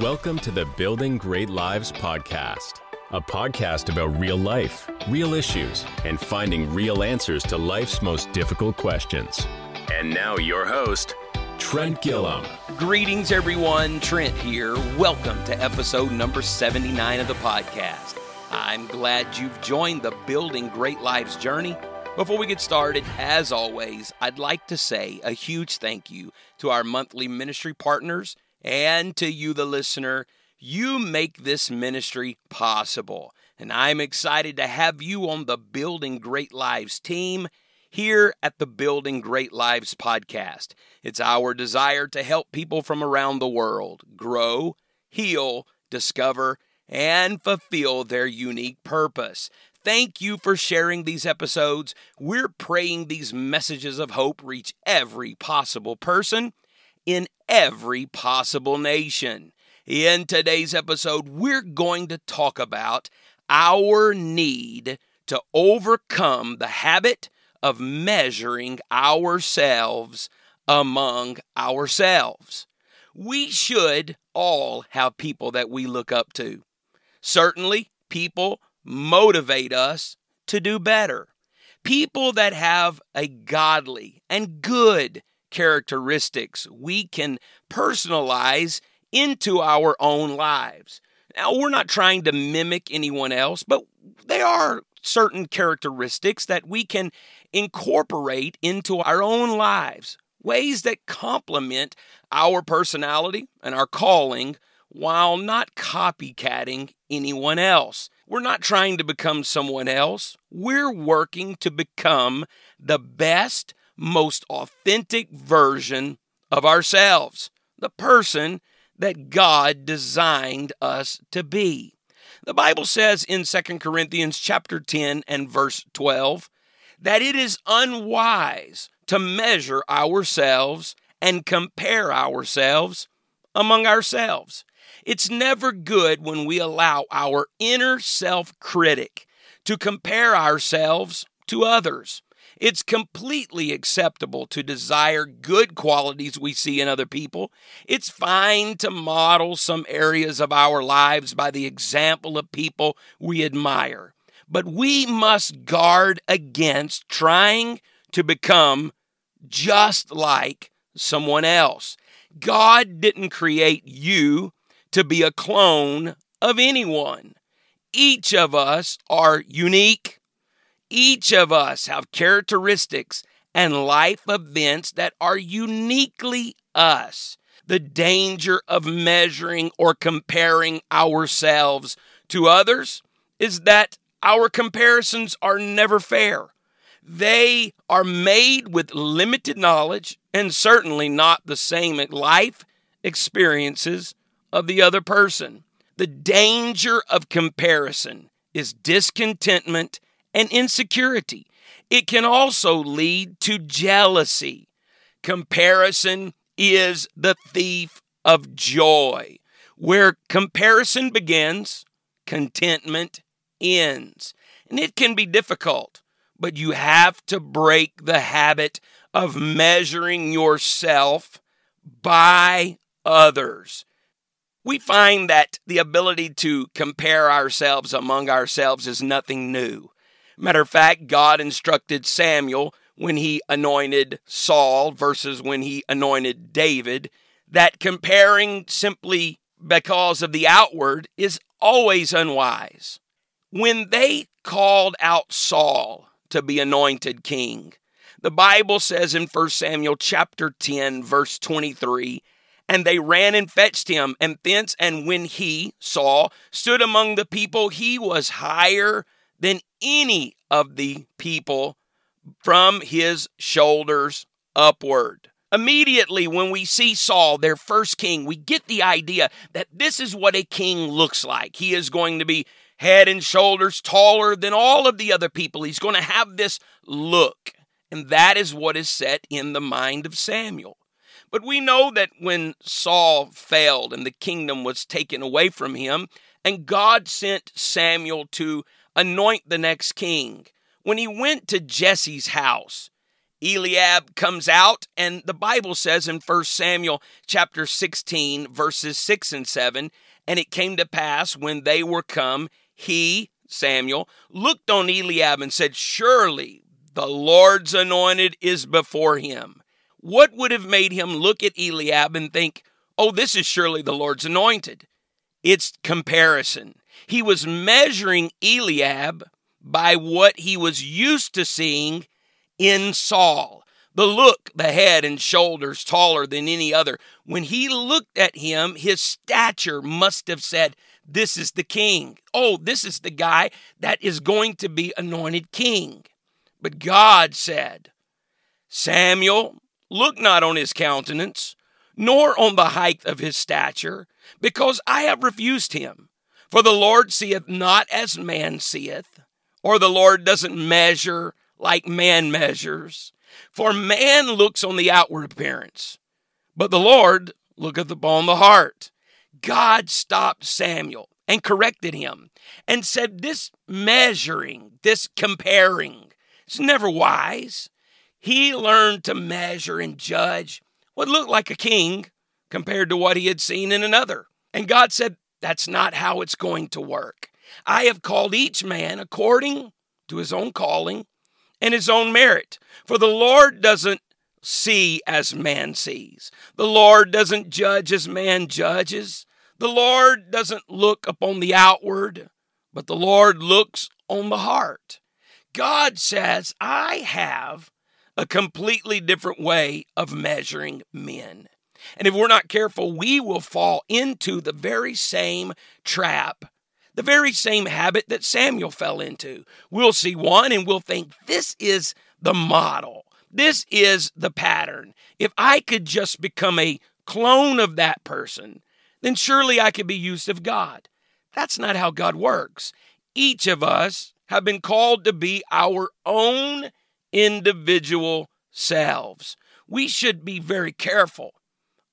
Welcome to the Building Great Lives podcast, a podcast about real life, real issues, and finding real answers to life's most difficult questions. And now, your host, Trent Gilliam. Greetings, everyone. Trent here. Welcome to episode number 79 of the podcast. I'm glad you've joined the Building Great Lives journey. Before we get started, as always, I'd like to say a huge thank you to our monthly ministry partners and to you, the listener. You make this ministry possible. And I'm excited to have you on the Building Great Lives team here at the Building Great Lives podcast. It's our desire to help people from around the world grow, heal, discover, and fulfill their unique purpose. Thank you for sharing these episodes. We're praying these messages of hope reach every possible person in every possible nation. In today's episode, we're going to talk about our need to overcome the habit of measuring ourselves among ourselves. We should all have people that we look up to. Certainly, people motivate us to do better. People that have a godly and good characteristics we can personalize into our own lives. Now, we're not trying to mimic anyone else, but there are certain characteristics that we can incorporate into our own lives, ways that complement our personality and our calling while not copycatting anyone else. We're not trying to become someone else. We're working to become the best, most authentic version of ourselves, the person that God designed us to be. The Bible says in 2 Corinthians chapter 10 and verse 12 that it is unwise to measure ourselves and compare ourselves among ourselves. It's never good when we allow our inner self critic to compare ourselves to others. It's completely acceptable to desire good qualities we see in other people. It's fine to model some areas of our lives by the example of people we admire. But we must guard against trying to become just like someone else. God didn't create you to be a clone of anyone. Each of us are unique. Each of us have characteristics and life events that are uniquely us. The danger of measuring or comparing ourselves to others is that our comparisons are never fair. They are made with limited knowledge and certainly not the same life experiences of the other person. The danger of comparison is discontentment and insecurity. It can also lead to jealousy. Comparison is the thief of joy. Where comparison begins, contentment ends. And it can be difficult, but you have to break the habit of measuring yourself by others we find that the ability to compare ourselves among ourselves is nothing new. Matter of fact, God instructed Samuel when he anointed Saul versus when he anointed David that comparing simply because of the outward is always unwise. When they called out Saul to be anointed king, the Bible says in 1 Samuel chapter 10 verse 23 and they ran and fetched him. And thence, and when he, Saul, stood among the people, he was higher than any of the people from his shoulders upward. Immediately, when we see Saul, their first king, we get the idea that this is what a king looks like. He is going to be head and shoulders taller than all of the other people. He's going to have this look. And that is what is set in the mind of Samuel. But we know that when Saul failed and the kingdom was taken away from him, and God sent Samuel to anoint the next king, when he went to Jesse's house, Eliab comes out, and the Bible says in 1 Samuel chapter 16, verses 6 and 7, and it came to pass when they were come, he, Samuel, looked on Eliab and said, Surely the Lord's anointed is before him. What would have made him look at Eliab and think, Oh, this is surely the Lord's anointed? It's comparison. He was measuring Eliab by what he was used to seeing in Saul. The look, the head and shoulders taller than any other. When he looked at him, his stature must have said, This is the king. Oh, this is the guy that is going to be anointed king. But God said, Samuel, look not on his countenance, nor on the height of his stature, because I have refused him. For the Lord seeth not as man seeth, or the Lord doesn't measure like man measures. For man looks on the outward appearance, but the Lord looketh upon the heart. God stopped Samuel and corrected him and said, This measuring, this comparing, is never wise. He learned to measure and judge what looked like a king compared to what he had seen in another. And God said, That's not how it's going to work. I have called each man according to his own calling and his own merit. For the Lord doesn't see as man sees, the Lord doesn't judge as man judges. The Lord doesn't look upon the outward, but the Lord looks on the heart. God says, I have a completely different way of measuring men. And if we're not careful, we will fall into the very same trap the very same habit that Samuel fell into. We'll see one and we'll think, this is the model. This is the pattern. If I could just become a clone of that person, then surely I could be used of God. That's not how God works. Each of us have been called to be our own individual selves. We should be very careful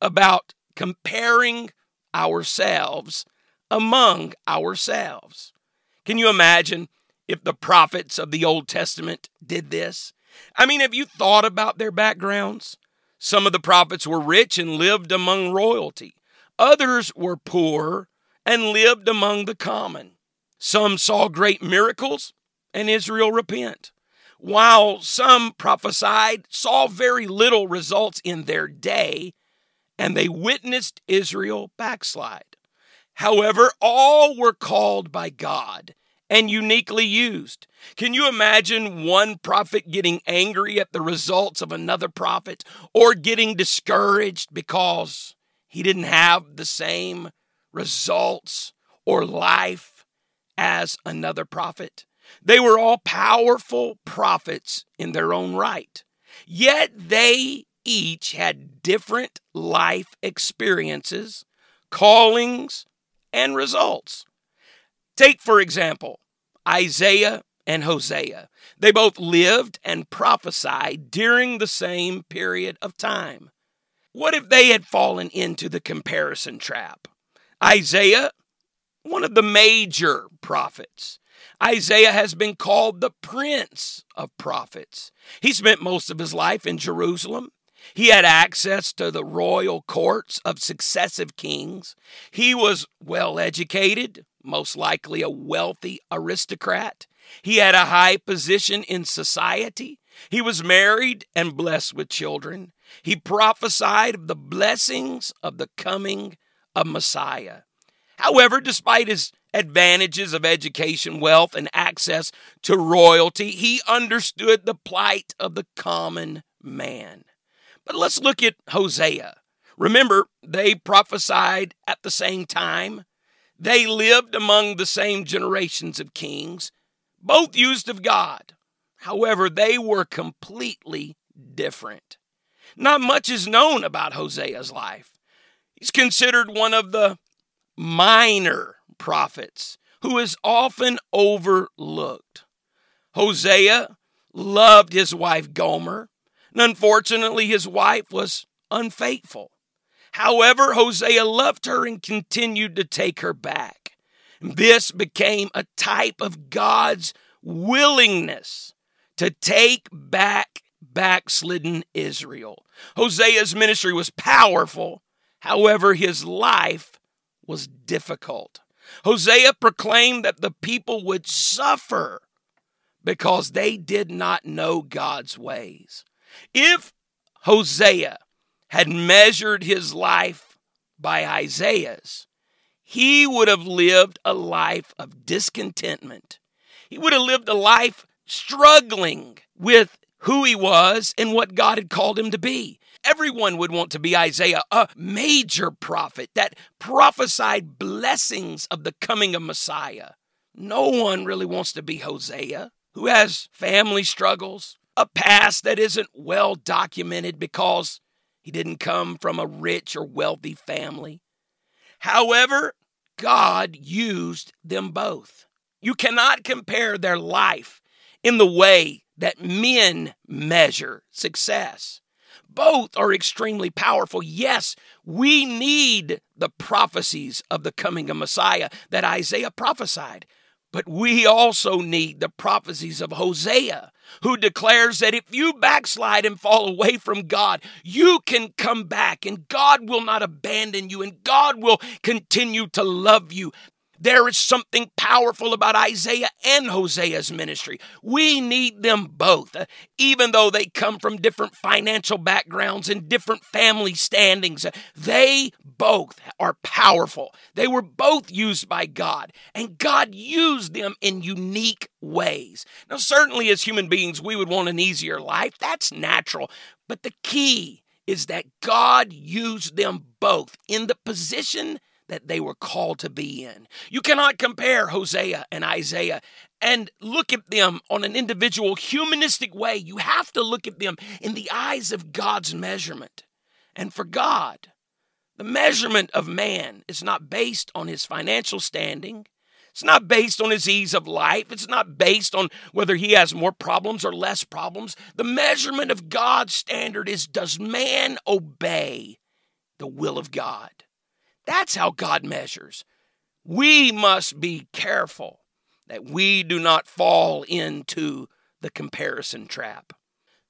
about comparing ourselves among ourselves. Can you imagine if the prophets of the Old Testament did this? I mean, have you thought about their backgrounds? Some of the prophets were rich and lived among royalty, others were poor and lived among the common. Some saw great miracles and Israel repent, while some prophesied, saw very little results in their day, and they witnessed Israel backslide. However, all were called by God and uniquely used. Can you imagine one prophet getting angry at the results of another prophet or getting discouraged because he didn't have the same results or life as another prophet? They were all powerful prophets in their own right, yet they each had different life experiences, callings, and results. Take, for example, Isaiah and Hosea. They both lived and prophesied during the same period of time. What if they had fallen into the comparison trap? Isaiah, one of the major prophets. Isaiah has been called the prince of prophets. He spent most of his life in Jerusalem. He had access to the royal courts of successive kings. He was well educated, most likely a wealthy aristocrat. He had a high position in society. He was married and blessed with children. He prophesied of the blessings of the coming of Messiah. However, despite his advantages of education, wealth, and access to royalty, he understood the plight of the common man. But let's look at Hosea. Remember, they prophesied at the same time. They lived among the same generations of kings, both used of God. However, they were completely different. Not much is known about Hosea's life. He's considered one of the minor prophets who is often overlooked. Hosea loved his wife Gomer and unfortunately, his wife was unfaithful. However, Hosea loved her and continued to take her back. This became a type of God's willingness to take back backslidden Israel. Hosea's ministry was powerful. However, his life was difficult. Hosea proclaimed that the people would suffer because they did not know God's ways. If Hosea had measured his life by Isaiah's, he would have lived a life of discontentment. He would have lived a life struggling with who he was and what God had called him to be. Everyone would want to be Isaiah, a major prophet that prophesied blessings of the coming of Messiah. No one really wants to be Hosea, who has family struggles, a past that isn't well documented because he didn't come from a rich or wealthy family. However, God used them both. You cannot compare their life in the way that men measure success. Both are extremely powerful. Yes, we need the prophecies of the coming of Messiah that Isaiah prophesied. But we also need the prophecies of Hosea, who declares that if you backslide and fall away from God, you can come back and God will not abandon you and God will continue to love you. There is something powerful about Isaiah and Hosea's ministry. We need them both, even though they come from different financial backgrounds and different family standings. They both are powerful. They were both used by God, and God used them in unique ways. Now, certainly as human beings, we would want an easier life. That's natural. But the key is that God used them both in the position that they were called to be in. You cannot compare Hosea and Isaiah and look at them on an individual humanistic way. You have to look at them in the eyes of God's measurement. And for God, the measurement of man is not based on his financial standing. It's not based on his ease of life. It's not based on whether he has more problems or less problems. The measurement of God's standard is does man obey the will of God? That's how God measures. We must be careful that we do not fall into the comparison trap.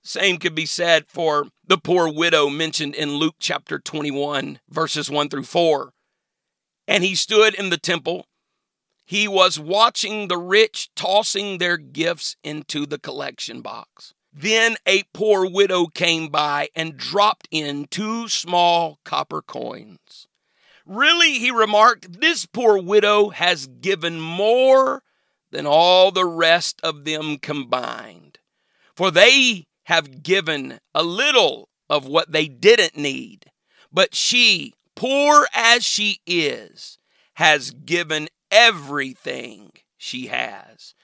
Same could be said for the poor widow mentioned in Luke chapter 21, verses 1 through 4. And he stood in the temple. He was watching the rich tossing their gifts into the collection box. Then a poor widow came by and dropped in two small copper coins. Really, he remarked, this poor widow has given more than all the rest of them combined. For they have given a little of what they didn't need. But she, poor as she is, has given everything she has.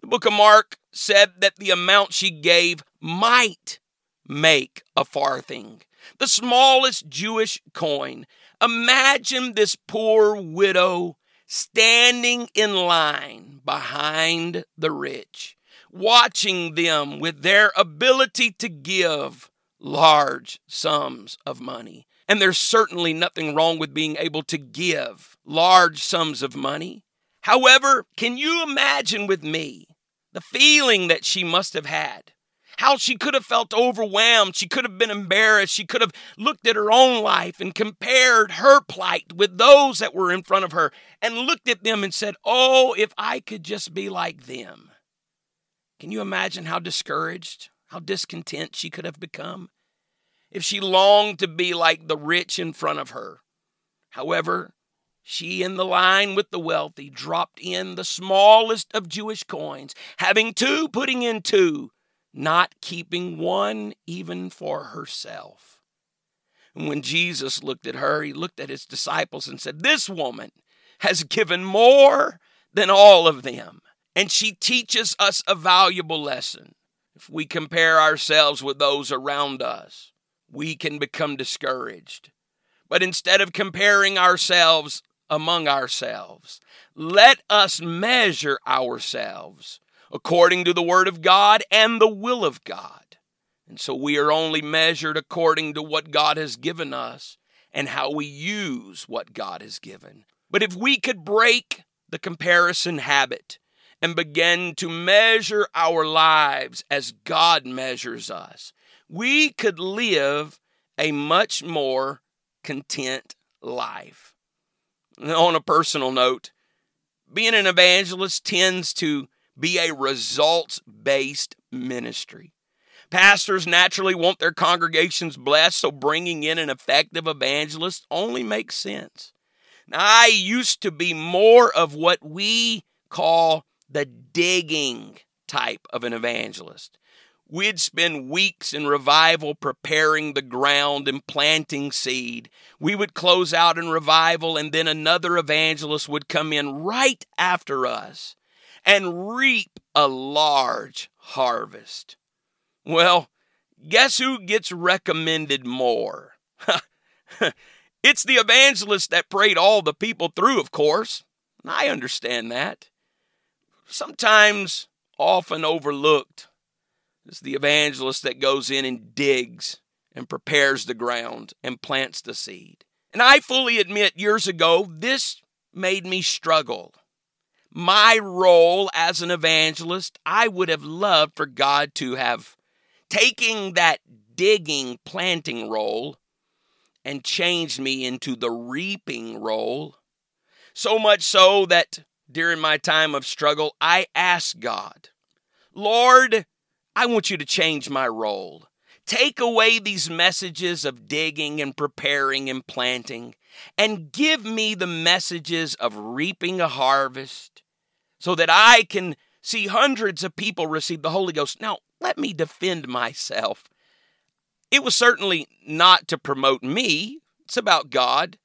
The book of Mark said that the amount she gave might make a farthing, the smallest Jewish coin. Imagine this poor widow standing in line behind the rich, watching them with their ability to give large sums of money. And there's certainly nothing wrong with being able to give large sums of money. However, can you imagine with me the feeling that she must have had how she could have felt overwhelmed. She could have been embarrassed. She could have looked at her own life and compared her plight with those that were in front of her and looked at them and said, Oh, if I could just be like them. Can you imagine how discouraged, how discontent she could have become if she longed to be like the rich in front of her? However, she in the line with the wealthy dropped in the smallest of Jewish coins, having two, putting in two, not keeping one even for herself. And when Jesus looked at her, he looked at his disciples and said, This woman has given more than all of them. And she teaches us a valuable lesson. If we compare ourselves with those around us, we can become discouraged. But instead of comparing ourselves among ourselves, let us measure ourselves according to the Word of God and the will of God. And so we are only measured according to what God has given us and how we use what God has given. But if we could break the comparison habit and begin to measure our lives as God measures us, we could live a much more content life. On a personal note, being an evangelist tends to be a results based ministry. Pastors naturally want their congregations blessed, so bringing in an effective evangelist only makes sense. Now, I used to be more of what we call the digging type of an evangelist. We'd spend weeks in revival preparing the ground and planting seed. We would close out in revival, and then another evangelist would come in right after us and reap a large harvest. Well, guess who gets recommended more? it's the evangelist that prayed all the people through, of course. I understand that. Sometimes, often overlooked, is the evangelist that goes in and digs and prepares the ground and plants the seed. And I fully admit years ago, this made me struggle. My role as an evangelist, I would have loved for God to have taken that digging, planting role and changed me into the reaping role. So much so that during my time of struggle, I asked God, Lord, I want you to change my role. Take away these messages of digging and preparing and planting and give me the messages of reaping a harvest so that I can see hundreds of people receive the Holy Ghost. Now, let me defend myself. It was certainly not to promote me, it's about God.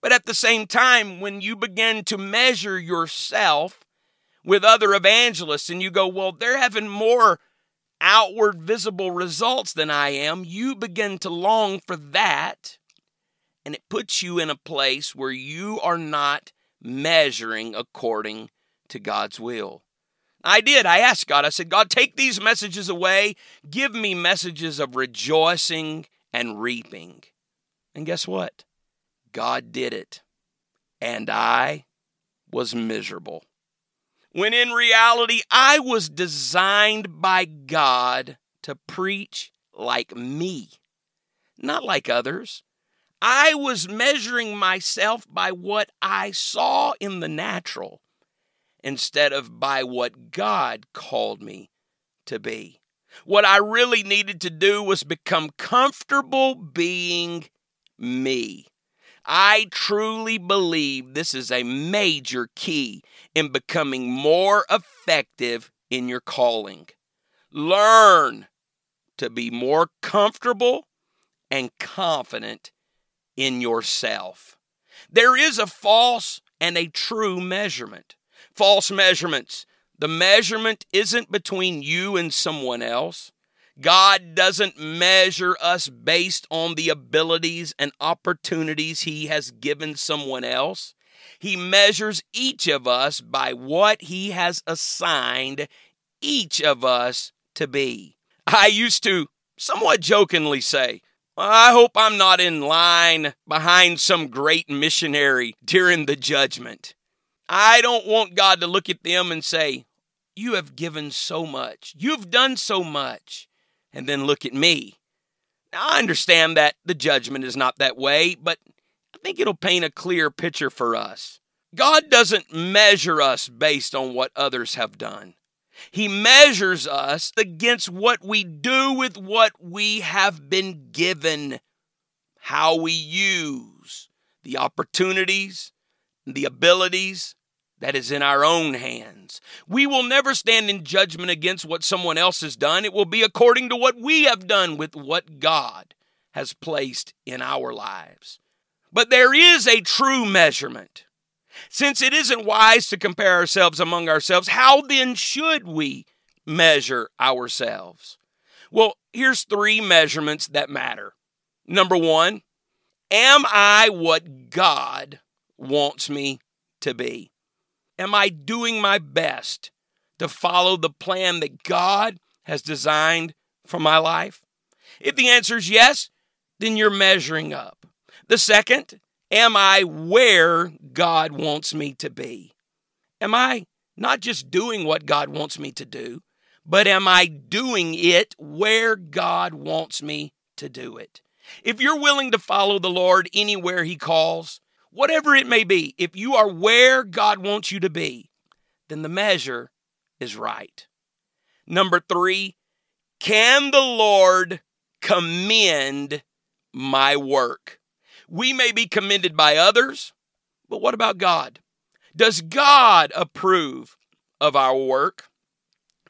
But at the same time, when you begin to measure yourself with other evangelists and you go, well, they're having more outward visible results than I am, you begin to long for that. And it puts you in a place where you are not measuring according to God's will. I did. I asked God, I said, God, take these messages away. Give me messages of rejoicing and reaping. And guess what? God did it. And I was miserable when in reality, I was designed by God to preach like me, not like others. I was measuring myself by what I saw in the natural instead of by what God called me to be. What I really needed to do was become comfortable being me. I truly believe this is a major key in becoming more effective in your calling. Learn to be more comfortable and confident in yourself. There is a false and a true measurement. False measurements. The measurement isn't between you and someone else. God doesn't measure us based on the abilities and opportunities He has given someone else. He measures each of us by what He has assigned each of us to be. I used to somewhat jokingly say, I hope I'm not in line behind some great missionary during the judgment. I don't want God to look at them and say, You have given so much. You've done so much and then look at me. Now, I understand that the judgment is not that way, but I think it'll paint a clear picture for us. God doesn't measure us based on what others have done. He measures us against what we do with what we have been given, how we use the opportunities, the abilities, that is in our own hands. We will never stand in judgment against what someone else has done. It will be according to what we have done with what God has placed in our lives. But there is a true measurement. Since it isn't wise to compare ourselves among ourselves, how then should we measure ourselves? Well, here's three measurements that matter. Number one, am I what God wants me to be? Am I doing my best to follow the plan that God has designed for my life? If the answer is yes, then you're measuring up. The second, am I where God wants me to be? Am I not just doing what God wants me to do, but am I doing it where God wants me to do it? If you're willing to follow the Lord anywhere He calls, whatever it may be, if you are where God wants you to be, then the measure is right. Number three, can the Lord commend my work? We may be commended by others, but what about God? Does God approve of our work?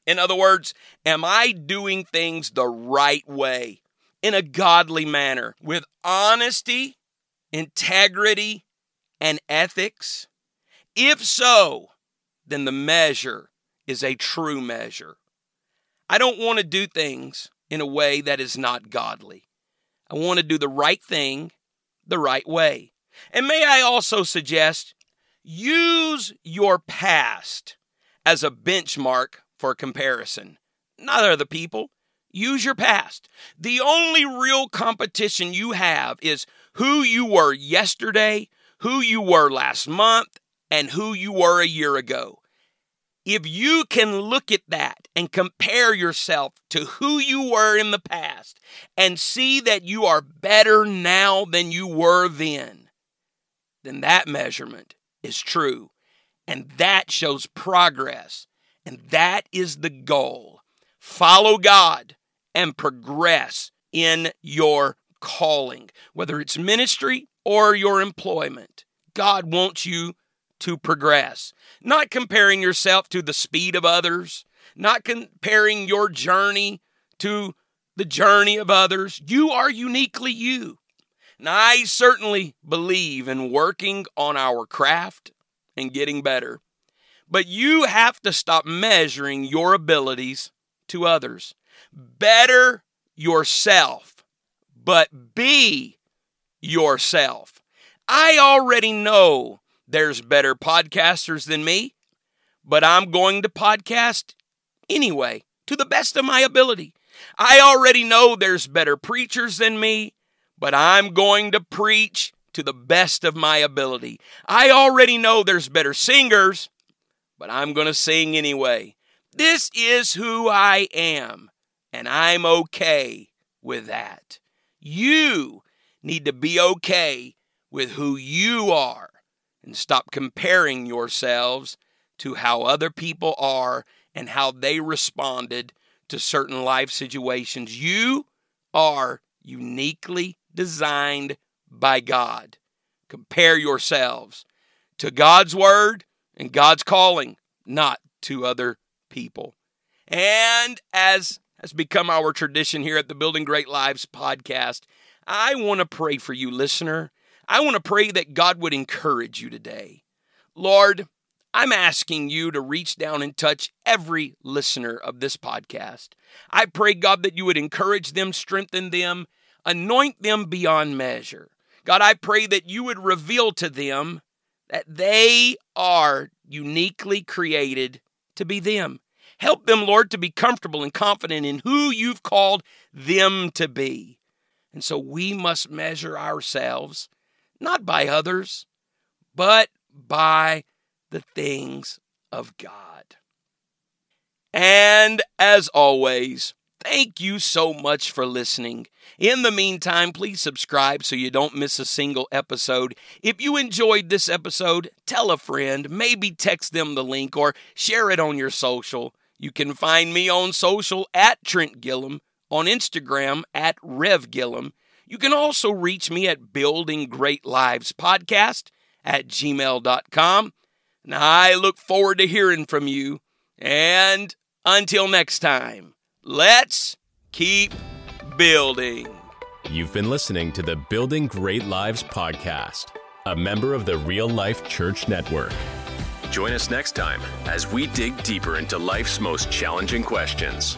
In other words, am I doing things the right way, in a godly manner, with honesty, integrity, and ethics? If so, then the measure is a true measure. I don't want to do things in a way that is not godly. I want to do the right thing the right way. And may I also suggest use your past as a benchmark for comparison, not other people. Use your past. The only real competition you have is who you were yesterday, who you were last month, and who you were a year ago. If you can look at that and compare yourself to who you were in the past and see that you are better now than you were then, then that measurement is true. And that shows progress. And that is the goal. Follow God and progress in your calling, whether it's ministry or your employment. God wants you to progress, not comparing yourself to the speed of others, not comparing your journey to the journey of others. You are uniquely you. I certainly believe in working on our craft and getting better. But you have to stop measuring your abilities to others. Better yourself, but be yourself. I already know there's better podcasters than me, but I'm going to podcast anyway, to the best of my ability. I already know there's better preachers than me, but I'm going to preach to the best of my ability. I already know there's better singers, but I'm going to sing anyway. This is who I am, and I'm okay with that. You need to be okay with who you are and stop comparing yourselves to how other people are and how they responded to certain life situations. You are uniquely designed by God. Compare yourselves to God's word and God's calling, not to other people. And as has become our tradition here at the Building Great Lives podcast, I want to pray for you, listener. I want to pray that God would encourage you today. Lord, I'm asking you to reach down and touch every listener of this podcast. I pray, God, that you would encourage them, strengthen them, anoint them beyond measure. God, I pray that you would reveal to them that they are uniquely created to be them. Help them, Lord, to be comfortable and confident in who you've called them to be. And so we must measure ourselves not by others, but by the things of God. And as always, thank you so much for listening. In the meantime, please subscribe so you don't miss a single episode. If you enjoyed this episode, tell a friend, maybe text them the link or share it on your social. You can find me on social at Trent Gilliam, on Instagram at Rev Gilliam. You can also reach me at Building Great Lives Podcast at gmail.com. And I look forward to hearing from you. And until next time, let's keep building. You've been listening to the Building Great Lives podcast, a member of the Real Life Church Network. Join us next time as we dig deeper into life's most challenging questions.